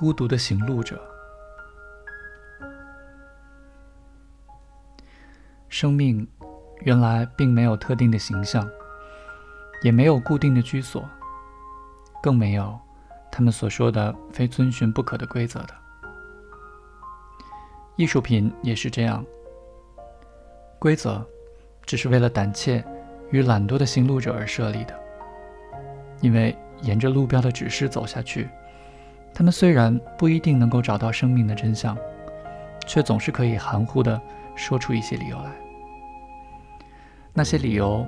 孤独的行路者。生命原来并没有特定的形象，也没有固定的居所，更没有他们所说的非遵循不可的规则的。艺术品也是这样，规则只是为了胆怯与懒惰的行路者而设立的，因为沿着路标的指示走下去，他们虽然不一定能够找到生命的真相，却总是可以含糊的说出一些理由来。那些理由，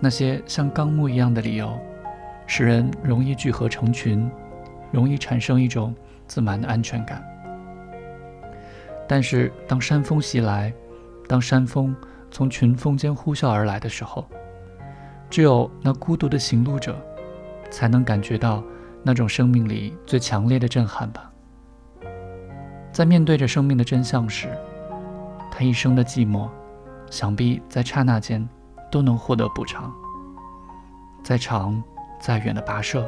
那些像纲目一样的理由，使人容易聚合成群，容易产生一种自满的安全感。但是，当山风袭来，当山风从群峰间呼啸而来的时候，只有那孤独的行路者，才能感觉到那种生命里最强烈的震撼吧。在面对着生命的真相时，他一生的寂寞。想必在刹那间，都能获得补偿。再长再远的跋涉，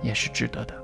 也是值得的。